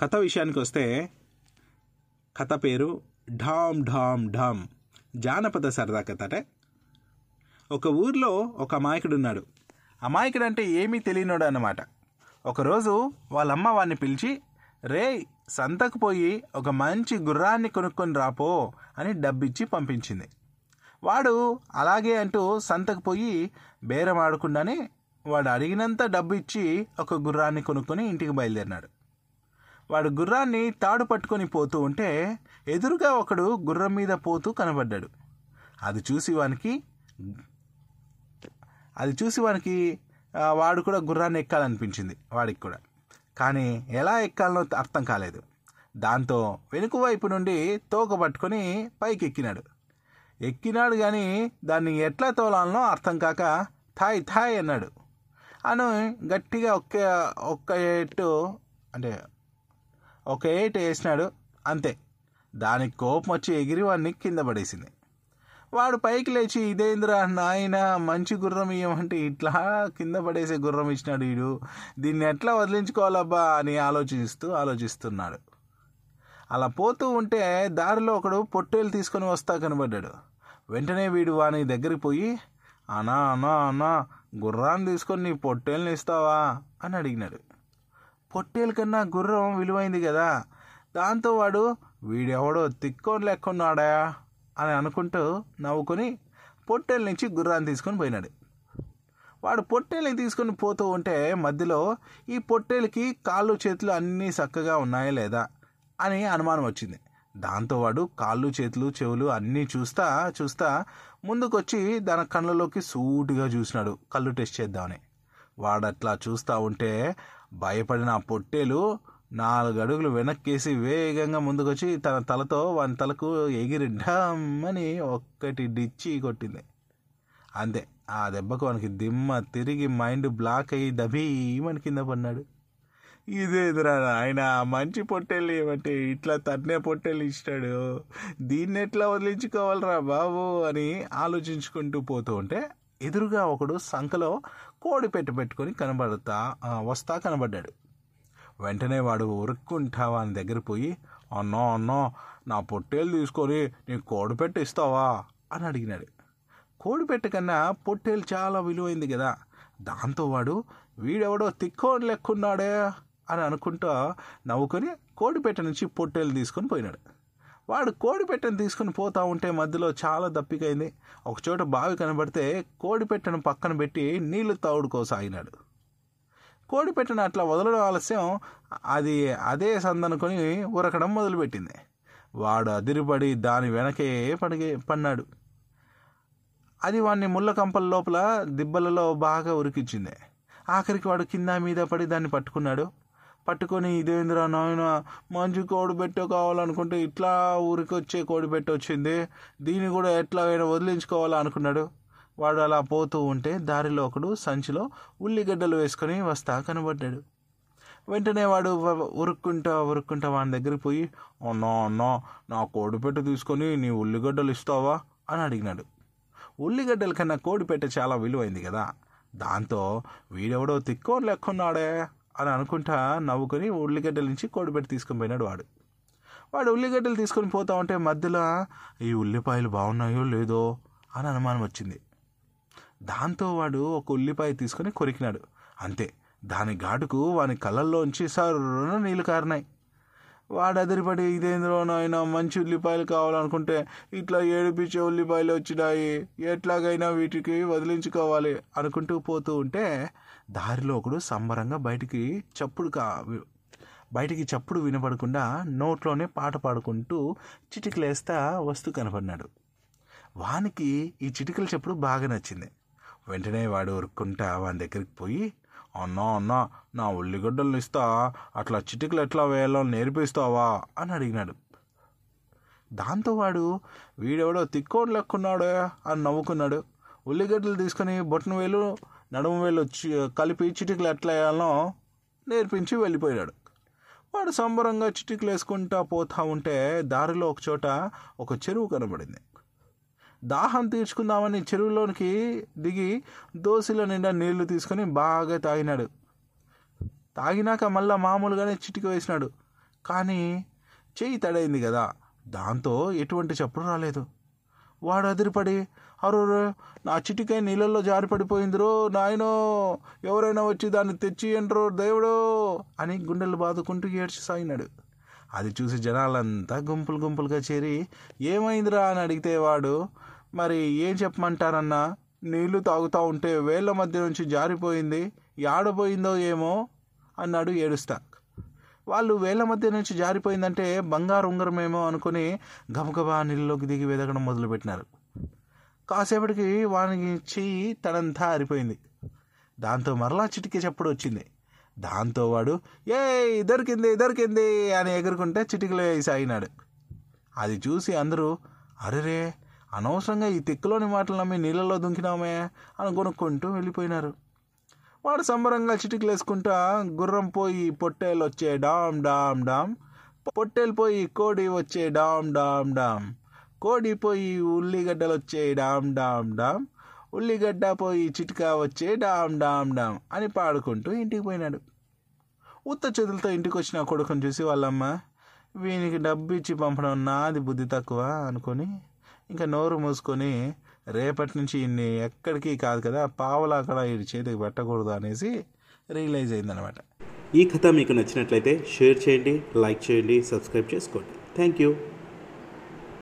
కథ విషయానికి వస్తే కథ పేరు ఢామ్ ఢామ్ ఢామ్. జానపద సరదా కథ అంటే ఒక ఊర్లో ఒక అమాయకుడు ఉన్నాడు అమాయకుడు అంటే ఏమీ తెలియనోడు అన్నమాట ఒకరోజు వాళ్ళమ్మ వాడిని పిలిచి రే సంతకు పోయి ఒక మంచి గుర్రాన్ని కొనుక్కొని రాపో అని డబ్బిచ్చి పంపించింది. వాడు అలాగే అంటూ సంతకు పోయి బేరం ఆడకుండానే వాడు అడిగినంత డబ్బు ఇచ్చి ఒక గుర్రాన్ని కొనుక్కొని ఇంటికి బయలుదేరినాడు. వాడు గుర్రాన్ని తాడు పట్టుకొని పోతూ ఉంటే ఎదురుగా ఒకడు గుర్రం మీద పోతూ కనబడ్డాడు. అది చూసి వానికి అది చూసి వానికి వాడు కూడా గుర్రాన్ని ఎక్కాలనిపించింది వాడికి కూడా. కానీ ఎలా ఎక్కాలనో అర్థం కాలేదు. దాంతో వెనుక వైపు నుండి తోక పట్టుకొని పైకి ఎక్కినాడు ఎక్కినాడు కానీ దాన్ని ఎట్లా తోలాలనో అర్థం కాక థాయ్ థాయ్ అన్నాడు. అను గట్టిగా ఒక్క ఒక్క ఎట్టు అంటే ఒక ఏటు వేసినాడు అంతే. దానికి కోపం వచ్చి ఎగిరి వాడిని కింద పడేసింది. వాడు పైకి లేచి ఇదేంద్రా నాయన మంచి గుర్రం ఇవ్వమంటే ఇట్లా కింద పడేసే గుర్రం ఇచ్చినాడు వీడు దీన్ని ఎట్లా వదిలించుకోవాలబ్బా అని ఆలోచిస్తూ ఆలోచిస్తున్నాడు. అలా పోతూ ఉంటే దారిలో ఒకడు పొట్టేలు తీసుకొని వస్తా కనబడ్డాడు. వెంటనే వీడు వాని దగ్గరికి పోయి అనా అనా అనా గుర్రాన్ని తీసుకొని నీ పొట్టేల్ని ఇస్తావా? అని అడిగినాడు. పొట్టేలు కన్నా గుర్రం విలువైంది కదా. దాంతో వాడు వీడెవడో తిక్కోని లెక్కున్నాడా? అని అనుకుంటూ నవ్వుకొని పొట్టేల నుంచి గుర్రాన్ని తీసుకొని పోయినాడు. వాడు పొట్టేల్ని తీసుకొని పోతూ ఉంటే మధ్యలో ఈ పొట్టేలకి కాళ్ళు చేతులు అన్నీ చక్కగా ఉన్నాయా లేదా? అని అనుమానం వచ్చింది. దాంతో వాడు కాళ్ళు చేతులు చెవులు అన్నీ చూస్తా చూస్తా ముందుకొచ్చి దాని కళ్ళలోకి సూటిగా చూసినాడు. కళ్ళు టెస్ట్ చేద్దామని. వాడు అట్లా చూస్తూ ఉంటే భయపడిన ఆ పొట్టేలు నాలుగు అడుగులు వెనక్కేసి వేగంగా ముందుకొచ్చి తన తలతో వాని తలకు ఎగిరి డమ్మని ఒక్కటి డిచ్చి కొట్టింది. అంతే ఆ దెబ్బకు వానికి దిమ్మ తిరిగి మైండ్ బ్లాక్ అయ్యి దభీమని కింద పడినాడు ఇదేదిరా ఆయన మంచి పొట్టెళ్ళు ఏమంటే ఇట్లా తన్నే పొట్టెళ్ళు ఇస్తాడు. దీన్ని ఎట్లా వదిలించుకోవాలరా బాబు అని ఆలోచించుకుంటూ పోతూ ఉంటే ఎదురుగా ఒకడు సంఖలో కోడి పెట్టు పెట్టుకొని కనబడతా వస్తా కనబడ్డాడు. వెంటనే వాడు ఉరుక్కుంటావా వాని దగ్గర పోయి అన్నో అన్నో నా పొట్టేలు తీసుకొని నీ కోడి పెట్టు ఇస్తావా? అని అడిగినాడు. కోడి కన్నా పొట్టేలు చాలా విలువైంది కదా. దాంతో వాడు వీడెవడో తిక్కోని లెక్కున్నాడే అని అనుకుంటా నవ్వుకొని కోడిపెట్ట నుంచి పొట్టేలు తీసుకొని పోయినాడు. వాడు కోడిపెట్టెను తీసుకుని పోతా ఉంటే మధ్యలో చాలా దప్పికైంది. ఒకచోట బావి కనబడితే కోడిపెట్టెను పక్కన పెట్టి నీళ్ళు తాగుడుకోసాగినాడు కోడిపెట్టెను అట్లా వదలడం ఆలస్యం. అది అదే సందనుకొని ఉరకడం మొదలుపెట్టింది. వాడు అదిరిపడి దాని వెనకే పడిగే పన్నాడు. అది వాడిని ముళ్ళ కంపల లోపల దిబ్బలలో బాగా ఉరికిచ్చింది ఆఖరికి వాడు కింద మీద పడి దాన్ని పట్టుకున్నాడు. పట్టుకొని ఇదేంద్రా నాయన మంచి కోడి పెట్టె కావాలనుకుంటే ఇట్లా ఊరికి వచ్చే కోడి పెట్ట వచ్చింది. దీన్ని కూడా ఎట్లా అయినా అనుకున్నాడు. వాడు అలా పోతూ ఉంటే దారిలో ఒకడు సంచిలో ఉల్లిగడ్డలు వేసుకొని వస్తా కనబడ్డాడు. వెంటనే వాడు ఉరుక్కుంటా ఉరుక్కుంటా వాని దగ్గరికి పోయి అన్నా అన్నా నా కోడిపెట్ట తీసుకొని నీ ఉల్లిగడ్డలు ఇస్తావా? అని అడిగినాడు. ఉల్లిగడ్డల కన్నా కోడిపెట్ట చాలా విలువైంది కదా. దాంతో వీడెవడో తిక్కోని లెక్కున్నాడే. అని అనుకుంటా నవ్వుకొని ఉల్లిగడ్డల నుంచి కోడిపెట్టి తీసుకొని పోయినాడు వాడు. వాడు ఉల్లిగడ్డలు తీసుకొని పోతా ఉంటే మధ్యలో ఈ ఉల్లిపాయలు బాగున్నాయో లేదో? అని అనుమానం వచ్చింది. దాంతో వాడు ఒక ఉల్లిపాయ తీసుకొని కొరికినాడు. అంతే దాని ఘాటుకు వాని కళ్ళల్లోంచి సర్రున నీళ్ళు కారినాయి. వాడు అదిరిపడి ఇదేంద్రోనైనా మంచి ఉల్లిపాయలు కావాలనుకుంటే ఇట్లా ఏడిపించే ఉల్లిపాయలు వచ్చినాయి. ఎట్లాగైనా వీటికి వదిలించుకోవాలి అనుకుంటూ పోతూ ఉంటే దారిలో ఒకడు సంబరంగా బయటికి చప్పుడు కా బయటికి చప్పుడు వినపడకుండా నోట్లోనే పాట పాడుకుంటూ చిటికలేస్తా వస్తూ కనపడినాడు వానికి ఈ చిటికల చెప్పుడు బాగా నచ్చింది. వెంటనే వాడు ఉరుక్కుంటా వాని దగ్గరికి పోయి అన్నా అన్నా నా ఉల్లిగడ్డలను ఇస్తా. అట్లా చిటికలు ఎట్లా వేయాలో నేర్పిస్తావా? అని అడిగినాడు. దాంతో వాడు వీడెవడో తిక్కోడు లెక్కున్నాడు అని నవ్వుకున్నాడు. ఉల్లిగడ్డలు తీసుకొని బొట్టన వేలు నడుము వేలు వచ్చి కలిపి చిటికలు ఎట్లా వేయాలో నేర్పించి వెళ్ళిపోయాడు. వాడు సంబరంగా చిటికలు వేసుకుంటా పోతా ఉంటే దారిలో ఒక చోట ఒక చెరువు కనబడింది. దాహం తీర్చుకుందామని చెరువులోనికి దిగి దోశల నిండా నీళ్ళు తీసుకొని బాగా తాగినాడు. తాగినాక మళ్ళా మామూలుగానే చిటిక వేసినాడు. కానీ చెయ్యి తడైంది కదా. దాంతో ఎటువంటి చప్పుడు రాలేదు. వాడు అదిరిపడి అరో నా చిటికై నీళ్ళల్లో జారి పడిపోయిందిరో నాయనో ఎవరైనా వచ్చి దాన్ని తెచ్చి అంటారు దేవుడో అని గుండెలు బాదుకుంటూ ఏడ్చి సాగినాడు. అది చూసి జనాలంతా గుంపులు గుంపులుగా చేరి ఏమైందిరా అని అడిగితే వాడు మరి ఏం చెప్పమంటారన్నా నీళ్ళు తాగుతూ ఉంటే వేళ్ళ మధ్య నుంచి జారిపోయింది ఆడపోయిందో ఏమో అన్నాడు ఏడుస్తా. వాళ్ళు వేల మధ్య నుంచి జారిపోయిందంటే బంగారు ఉంగరమేమో అనుకుని గబగబా నీళ్ళలోకి దిగి వెదకడం మొదలుపెట్టినారు. కాసేపటికి వానికి చెయ్యి తడంతా ఆరిపోయింది. దాంతో మరలా చిటికి చప్పుడు వచ్చింది. దాంతో వాడు ఏ దొరికింది దొరికింది అని ఎగురుకుంటే చిటికలో సాగినాడు అది చూసి అందరూ అరెరే అనవసరంగా ఈ తిక్కులోని మాటలు నమ్మి నీళ్ళలో దుంకినామే అని కొనుక్కుంటూ వెళ్ళిపోయినారు. వాడు సంబరంగా చిటికలేసుకుంటా గుర్రం పోయి పొట్టేలు వచ్చే డామ్ డామ్ డామ్. పొట్టేలు పోయి కోడి వచ్చే డామ్ డామ్ డామ్. కోడి పోయి ఉల్లిగడ్డలు వచ్చే డామ్ డామ్ డామ్. ఉల్లిగడ్డ పోయి చిటికా వచ్చే డామ్ డామ్ డామ్ అని పాడుకుంటూ ఇంటికి పోయినాడు. ఉత్త చేతులతో ఇంటికి వచ్చిన కొడుకుని చూసి వాళ్ళమ్మ వీనికి డబ్బు ఇచ్చి పంపడం నాది బుద్ధి తక్కువ అనుకొని ఇంకా నోరు మూసుకొని రేపటి నుంచి ఇన్ని ఎక్కడికి కాదు కదా పావలా అక్కడ ఈ చేతికి పెట్టకూడదు అనేసి రియలైజ్ అయిందనమాట ఈ కథ మీకు నచ్చినట్లయితే షేర్ చేయండి లైక్ చేయండి సబ్స్క్రైబ్ చేసుకోండి. Thank you.